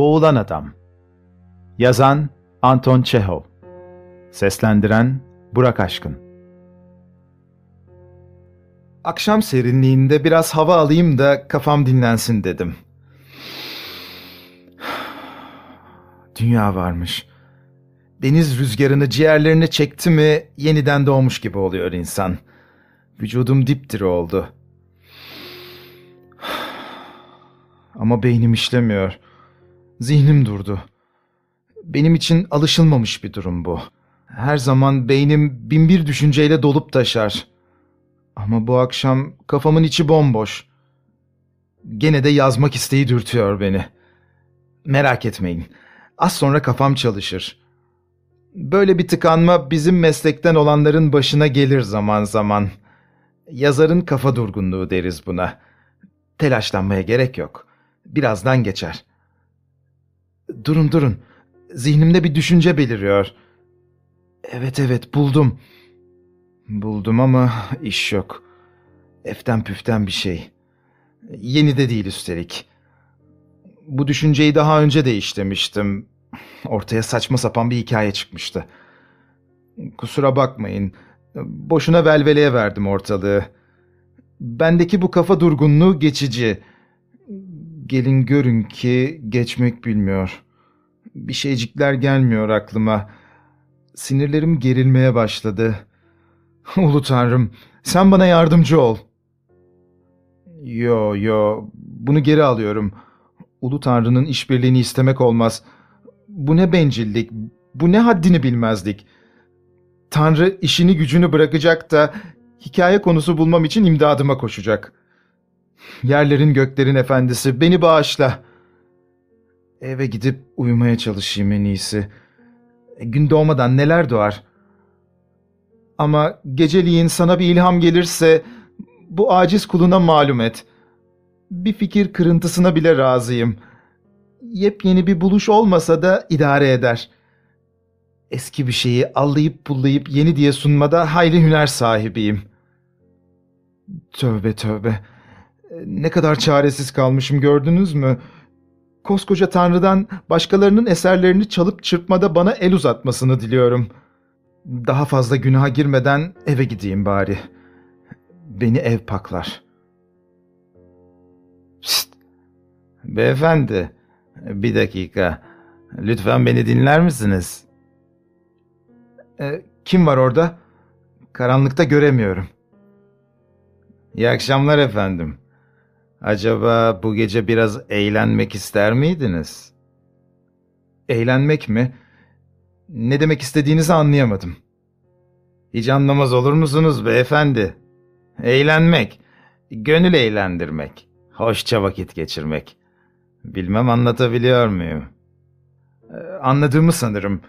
Boğulan Adam Yazan Anton Çehov Seslendiren Burak Aşkın Akşam serinliğinde biraz hava alayım da kafam dinlensin dedim. Dünya varmış. Deniz rüzgarını ciğerlerine çekti mi yeniden doğmuş gibi oluyor insan. Vücudum dipdiri oldu. Ama beynim işlemiyor. Zihnim durdu. Benim için alışılmamış bir durum bu. Her zaman beynim binbir düşünceyle dolup taşar. Ama bu akşam kafamın içi bomboş. Gene de yazmak isteği dürtüyor beni. Merak etmeyin. Az sonra kafam çalışır. Böyle bir tıkanma bizim meslekten olanların başına gelir zaman zaman. Yazarın kafa durgunluğu deriz buna. Telaşlanmaya gerek yok. Birazdan geçer. Durun durun. Zihnimde bir düşünce beliriyor. Evet evet buldum. Buldum ama iş yok. Eften püften bir şey. Yeni de değil üstelik. Bu düşünceyi daha önce de işlemiştim. Ortaya saçma sapan bir hikaye çıkmıştı. Kusura bakmayın. Boşuna velveleye verdim ortalığı. Bendeki bu kafa durgunluğu geçici. Gelin görün ki geçmek bilmiyor. Bir şeycikler gelmiyor aklıma. Sinirlerim gerilmeye başladı. Ulu Tanrım, sen bana yardımcı ol. Yo yo, bunu geri alıyorum. Ulu Tanrı'nın işbirliğini istemek olmaz. Bu ne bencillik, bu ne haddini bilmezlik. Tanrı işini gücünü bırakacak da hikaye konusu bulmam için imdadıma koşacak. Yerlerin göklerin efendisi beni bağışla. Eve gidip uyumaya çalışayım en iyisi. Gün doğmadan neler doğar? Ama geceliğin sana bir ilham gelirse bu aciz kuluna malum et. Bir fikir kırıntısına bile razıyım. Yepyeni bir buluş olmasa da idare eder. Eski bir şeyi allayıp pullayıp yeni diye sunmada hayli hüner sahibiyim. Tövbe tövbe. Ne kadar çaresiz kalmışım gördünüz mü? Koskoca Tanrı'dan başkalarının eserlerini çalıp çırpmada bana el uzatmasını diliyorum. Daha fazla günaha girmeden eve gideyim bari. Beni ev paklar. Şşt! Beyefendi, bir dakika. Lütfen beni dinler misiniz? E, kim var orada? Karanlıkta göremiyorum. İyi akşamlar efendim. Acaba bu gece biraz eğlenmek ister miydiniz? Eğlenmek mi? Ne demek istediğinizi anlayamadım. Hiç anlamaz olur musunuz beyefendi? Eğlenmek, gönül eğlendirmek, hoşça vakit geçirmek. Bilmem anlatabiliyor muyum? Ee, anladığımı sanırım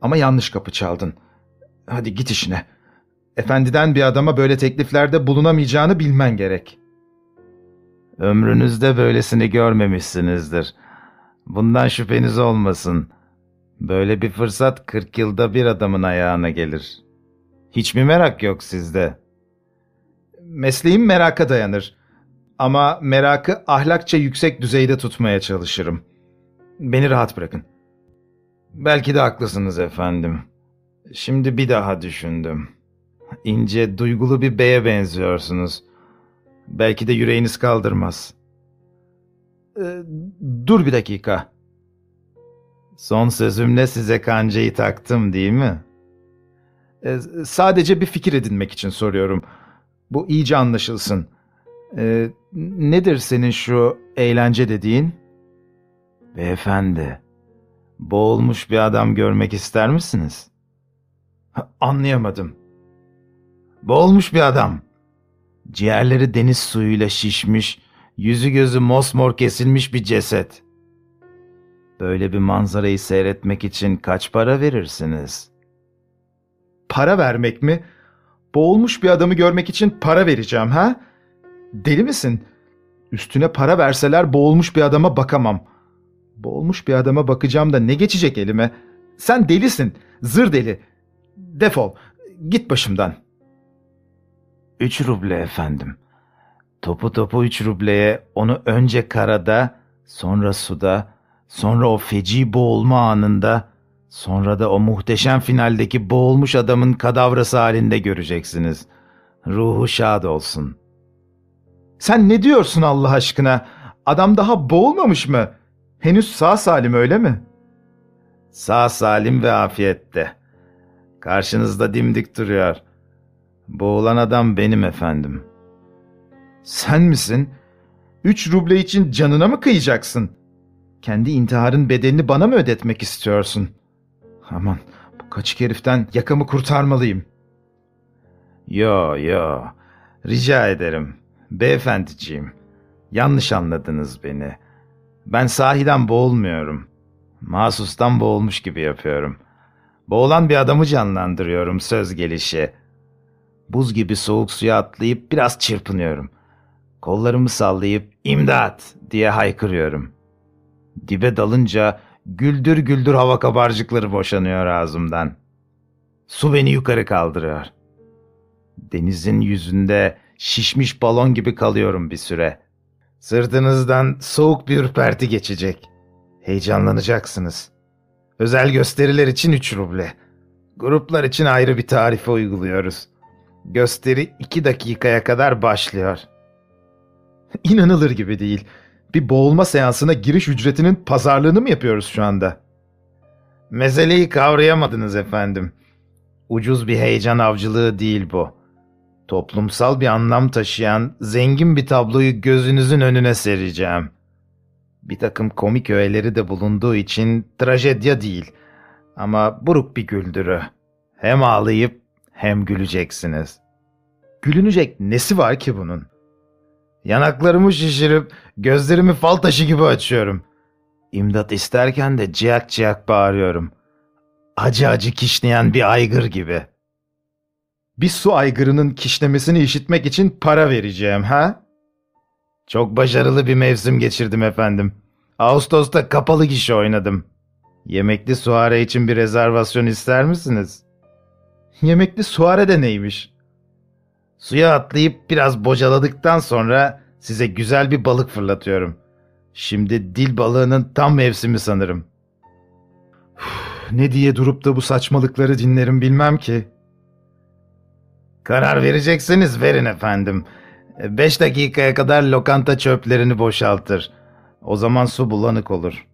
ama yanlış kapı çaldın. Hadi git işine. Efendiden bir adama böyle tekliflerde bulunamayacağını bilmen gerek.'' Ömrünüzde böylesini görmemişsinizdir. Bundan şüpheniz olmasın. Böyle bir fırsat kırk yılda bir adamın ayağına gelir. Hiç mi merak yok sizde? Mesleğim meraka dayanır. Ama merakı ahlakça yüksek düzeyde tutmaya çalışırım. Beni rahat bırakın. Belki de haklısınız efendim. Şimdi bir daha düşündüm. İnce, duygulu bir beye benziyorsunuz.'' Belki de yüreğiniz kaldırmaz. Ee, dur bir dakika. Son sözümle size kancayı taktım değil mi? Ee, sadece bir fikir edinmek için soruyorum. Bu iyice anlaşılsın. Ee, nedir senin şu eğlence dediğin? Beyefendi, boğulmuş bir adam görmek ister misiniz? anlayamadım. Boğulmuş bir adam. Ciğerleri deniz suyuyla şişmiş, yüzü gözü mosmor kesilmiş bir ceset. Böyle bir manzarayı seyretmek için kaç para verirsiniz? Para vermek mi? Boğulmuş bir adamı görmek için para vereceğim ha? Deli misin? Üstüne para verseler boğulmuş bir adama bakamam. Boğulmuş bir adama bakacağım da ne geçecek elime? Sen delisin, zır deli. Defol, git başımdan.'' Üç ruble efendim. Topu topu üç rubleye onu önce karada, sonra suda, Sonra o feci boğulma anında, sonra da o muhteşem finaldeki boğulmuş adamın kadavrası halinde göreceksiniz. Ruhu şad olsun. Sen ne diyorsun Allah aşkına? Adam daha boğulmamış mı? Henüz sağ salim öyle mi? Sağ salim ve afiyette. Karşınızda dimdik duruyor. Boğulan adam benim efendim. Sen misin? Üç ruble için canına mı kıyacaksın? Kendi intiharın bedelini bana mı ödetmek istiyorsun? Aman bu kaçık heriften yakamı kurtarmalıyım. Yo yo rica ederim. Beyefendiciğim yanlış anladınız beni. Ben sahiden boğulmuyorum. Masustan boğulmuş gibi yapıyorum. Boğulan bir adamı canlandırıyorum söz gelişi. Buz gibi soğuk suya atlayıp biraz çırpınıyorum. Kollarımı sallayıp imdat diye haykırıyorum. Dibe dalınca güldür güldür hava kabarcıkları boşanıyor ağzımdan. Su beni yukarı kaldırıyor. Denizin yüzünde şişmiş balon gibi kalıyorum bir süre. Sırtınızdan soğuk bir ürperti geçecek. Heyecanlanacaksınız. Özel gösteriler için 3 ruble. Gruplar için ayrı bir tarife uyguluyoruz. Gösteri 2 dakikaya kadar başlıyor. İnanılır gibi değil. Bir boğulma seansına giriş ücretinin pazarlığını mı yapıyoruz şu anda? Meseleyi kavrayamadınız efendim. Ucuz bir heyecan avcılığı değil bu. Toplumsal bir anlam taşıyan zengin bir tabloyu gözünüzün önüne sereceğim. Bir takım komik öğeleri de bulunduğu için trajedya değil. Ama buruk bir güldürü. Hem ağlayıp hem güleceksiniz. Gülünecek nesi var ki bunun? Yanaklarımı şişirip gözlerimi fal taşı gibi açıyorum. İmdat isterken de ciyak ciyak bağırıyorum. Acı acı kişneyen bir aygır gibi. Bir su aygırının kişnemesini işitmek için para vereceğim ha? Çok başarılı bir mevsim geçirdim efendim. Ağustos'ta kapalı gişe oynadım. Yemekli suare için bir rezervasyon ister misiniz? Yemekli suare de neymiş? Suya atlayıp biraz bocaladıktan sonra size güzel bir balık fırlatıyorum. Şimdi dil balığının tam mevsimi sanırım. Uf, ne diye durup da bu saçmalıkları dinlerim bilmem ki. Karar verecekseniz verin efendim. Beş dakikaya kadar lokanta çöplerini boşaltır. O zaman su bulanık olur.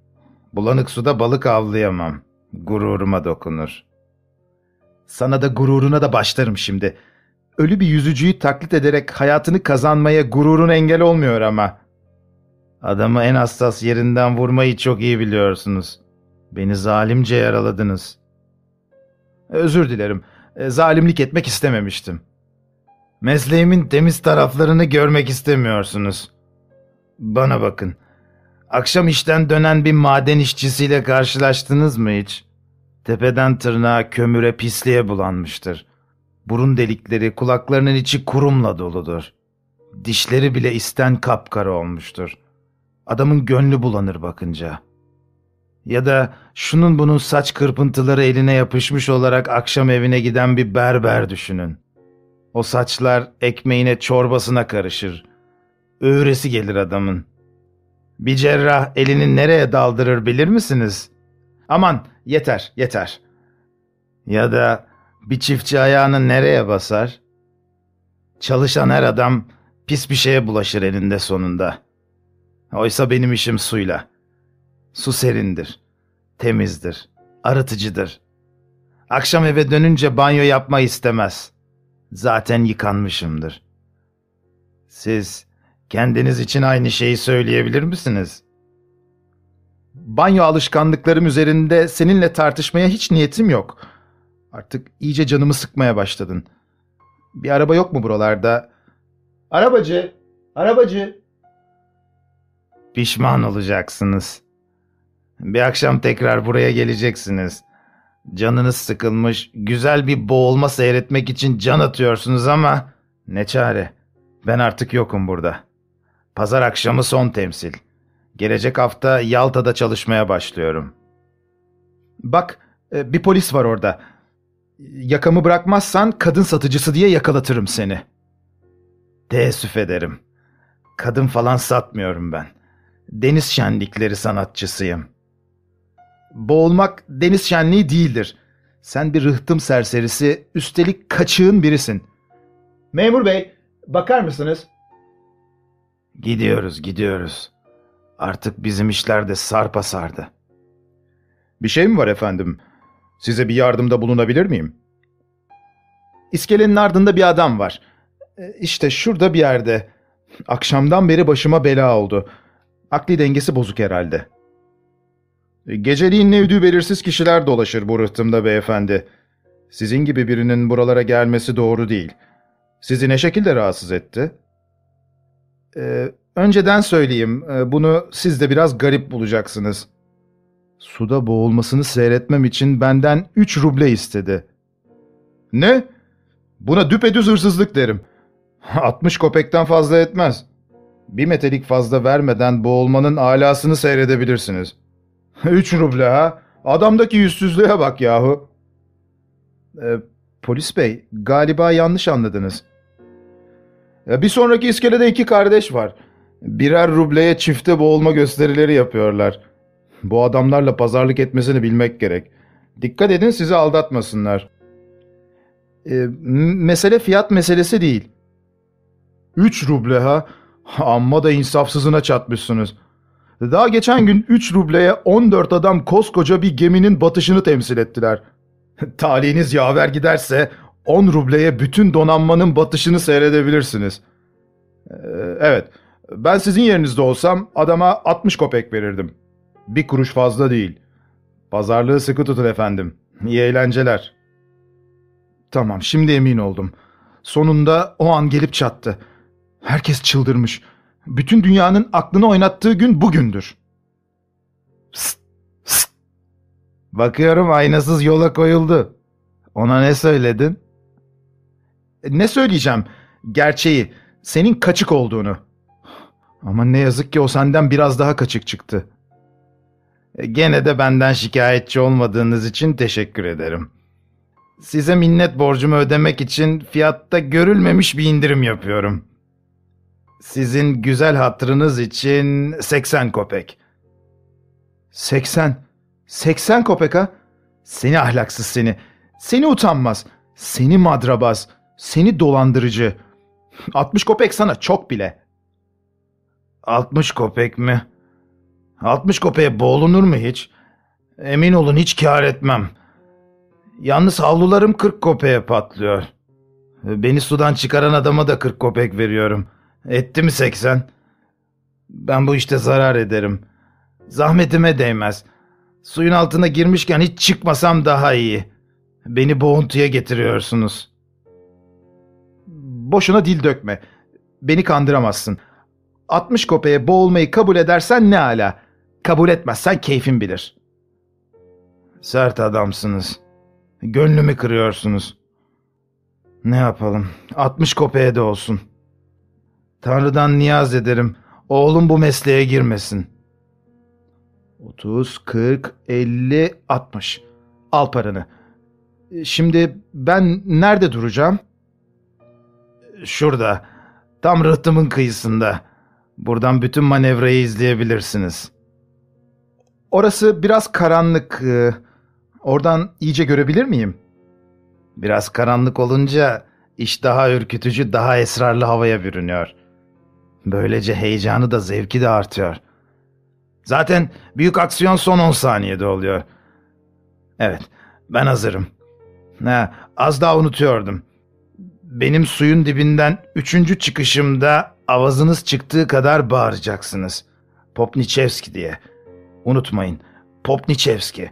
Bulanık suda balık avlayamam. Gururuma dokunur. Sana da gururuna da başlarım şimdi. Ölü bir yüzücüyü taklit ederek hayatını kazanmaya gururun engel olmuyor ama. Adamı en hassas yerinden vurmayı çok iyi biliyorsunuz. Beni zalimce yaraladınız. Özür dilerim. E, zalimlik etmek istememiştim. Mesleğimin temiz taraflarını görmek istemiyorsunuz. Bana bakın. Akşam işten dönen bir maden işçisiyle karşılaştınız mı hiç? Tepeden tırnağa kömüre pisliğe bulanmıştır. Burun delikleri, kulaklarının içi kurumla doludur. Dişleri bile isten kapkara olmuştur. Adamın gönlü bulanır bakınca. Ya da şunun bunun saç kırpıntıları eline yapışmış olarak akşam evine giden bir berber düşünün. O saçlar ekmeğine çorbasına karışır. Öğresi gelir adamın. Bir cerrah elini nereye daldırır bilir misiniz? Aman yeter yeter. Ya da bir çiftçi ayağını nereye basar? Çalışan her adam pis bir şeye bulaşır elinde sonunda. Oysa benim işim suyla. Su serindir, temizdir, arıtıcıdır. Akşam eve dönünce banyo yapma istemez. Zaten yıkanmışımdır. Siz kendiniz için aynı şeyi söyleyebilir misiniz? Banyo alışkanlıklarım üzerinde seninle tartışmaya hiç niyetim yok. Artık iyice canımı sıkmaya başladın. Bir araba yok mu buralarda? Arabacı, arabacı. Pişman olacaksınız. Bir akşam tekrar buraya geleceksiniz. Canınız sıkılmış, güzel bir boğulma seyretmek için can atıyorsunuz ama ne çare. Ben artık yokum burada. Pazar akşamı son temsil. Gelecek hafta Yalta'da çalışmaya başlıyorum. Bak, e, bir polis var orada. Yakamı bırakmazsan kadın satıcısı diye yakalatırım seni. Teessüf ederim. Kadın falan satmıyorum ben. Deniz şenlikleri sanatçısıyım. Boğulmak deniz şenliği değildir. Sen bir rıhtım serserisi, üstelik kaçığın birisin. Memur bey, bakar mısınız? Gidiyoruz, gidiyoruz. Artık bizim işler de sarpa sardı. Bir şey mi var efendim? Size bir yardımda bulunabilir miyim? İskelenin ardında bir adam var. E, İşte şurada bir yerde. Akşamdan beri başıma bela oldu. Akli dengesi bozuk herhalde. E, Geceliğin ne ödüğü belirsiz kişiler dolaşır bu rıhtımda beyefendi. Sizin gibi birinin buralara gelmesi doğru değil. Sizi ne şekilde rahatsız etti? Ee, önceden söyleyeyim, e, bunu siz de biraz garip bulacaksınız. Suda boğulmasını seyretmem için benden 3 ruble istedi. Ne? Buna düpedüz hırsızlık derim. 60 kopekten fazla etmez. Bir metelik fazla vermeden boğulmanın alasını seyredebilirsiniz. 3 ruble ha? Adamdaki yüzsüzlüğe bak yahu. Ee, polis bey, galiba yanlış anladınız. Ee, bir sonraki iskelede iki kardeş var. Birer rubleye çifte boğulma gösterileri yapıyorlar. Bu adamlarla pazarlık etmesini bilmek gerek. Dikkat edin sizi aldatmasınlar. M- mesele fiyat meselesi değil. 3 ruble ha? Amma da insafsızına çatmışsınız. Daha geçen gün 3 rubleye 14 adam koskoca bir geminin batışını temsil ettiler. Talihiniz yaver giderse 10 rubleye bütün donanmanın batışını seyredebilirsiniz. Ee, evet, ben sizin yerinizde olsam adama 60 kopek verirdim. Bir kuruş fazla değil. Pazarlığı sıkı tutun efendim. İyi eğlenceler. Tamam, şimdi emin oldum. Sonunda o an gelip çattı. Herkes çıldırmış. Bütün dünyanın aklını oynattığı gün bugündür. Psst, psst. Bakıyorum aynasız yola koyuldu. Ona ne söyledin? E, Ne söyleyeceğim? Gerçeği, senin kaçık olduğunu. Ama ne yazık ki o senden biraz daha kaçık çıktı. E, Gene de benden şikayetçi olmadığınız için teşekkür ederim. Size minnet borcumu ödemek için fiyatta görülmemiş bir indirim yapıyorum. Sizin güzel hatırınız için 80 kopek. 80? 80 kopek ha? Seni ahlaksız seni. Seni utanmaz. Seni madrabaz. Seni dolandırıcı. 60 kopek sana çok bile. 60 kopek mi? 60 kopeye boğulunur mu hiç? Emin olun hiç kâr etmem. Yalnız havlularım 40 kopeye patlıyor. Beni sudan çıkaran adama da 40 kopek veriyorum. Etti mi 80? Ben bu işte zarar ederim. Zahmetime değmez. Suyun altına girmişken hiç çıkmasam daha iyi. Beni boğuntuya getiriyorsunuz. Boşuna dil dökme. Beni kandıramazsın. 60 kopeye boğulmayı kabul edersen ne ala. Kabul etmezsen keyfin bilir. Sert adamsınız. Gönlümü kırıyorsunuz. Ne yapalım? 60 kopeye de olsun. Tanrı'dan niyaz ederim. Oğlum bu mesleğe girmesin. 30, 40, 50, 60. Al paranı. Şimdi ben nerede duracağım? Şurada. Tam rıhtımın kıyısında. Buradan bütün manevrayı izleyebilirsiniz. Orası biraz karanlık. Ee, Oradan iyice görebilir miyim? Biraz karanlık olunca iş daha ürkütücü, daha esrarlı havaya bürünüyor. Böylece heyecanı da zevki de artıyor. Zaten büyük aksiyon son 10 saniyede oluyor. Evet, ben hazırım. Ha, az daha unutuyordum. Benim suyun dibinden üçüncü çıkışımda avazınız çıktığı kadar bağıracaksınız. Popnichevski diye. Unutmayın, Popnichevski.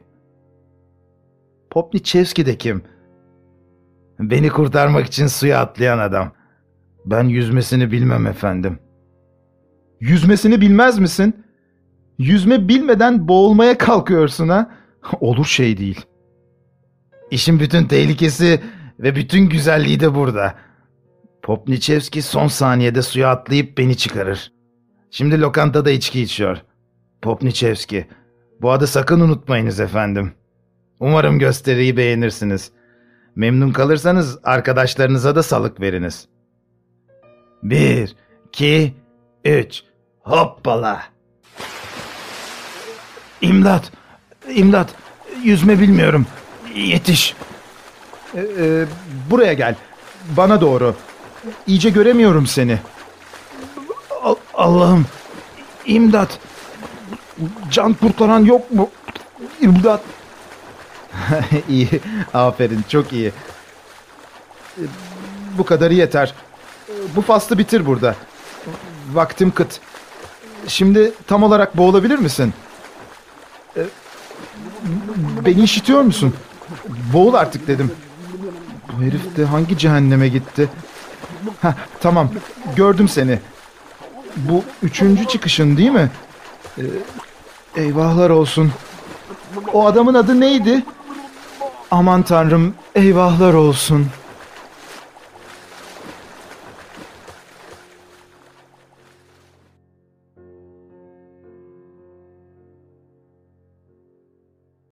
Popnichevski de kim? Beni kurtarmak için suya atlayan adam. Ben yüzmesini bilmem efendim. Yüzmesini bilmez misin? Yüzme bilmeden boğulmaya kalkıyorsun ha? Olur şey değil. İşin bütün tehlikesi ve bütün güzelliği de burada. Popnichevski son saniyede suya atlayıp beni çıkarır. Şimdi lokantada içki içiyor. Popnichevski. Bu adı sakın unutmayınız efendim. Umarım gösteriyi beğenirsiniz. Memnun kalırsanız arkadaşlarınıza da salık veriniz. Bir, iki, üç. Hoppala. İmdat! İmdat. Yüzme bilmiyorum. Yetiş. Ee, buraya gel. Bana doğru. İyice göremiyorum seni. Al- Allah'ım. İmdat. Can kurtaran yok mu? İmdat. iyi. Aferin. Çok iyi. Bu kadarı yeter. Bu faslı bitir burada. Vaktim kıt. Şimdi tam olarak boğulabilir misin? Ee, Beni işitiyor musun? Boğul artık dedim. Bu herif de hangi cehenneme gitti? Heh, tamam. Gördüm seni. Bu üçüncü çıkışın değil mi? Ee, eyvahlar olsun. O adamın adı neydi? Aman tanrım eyvahlar olsun.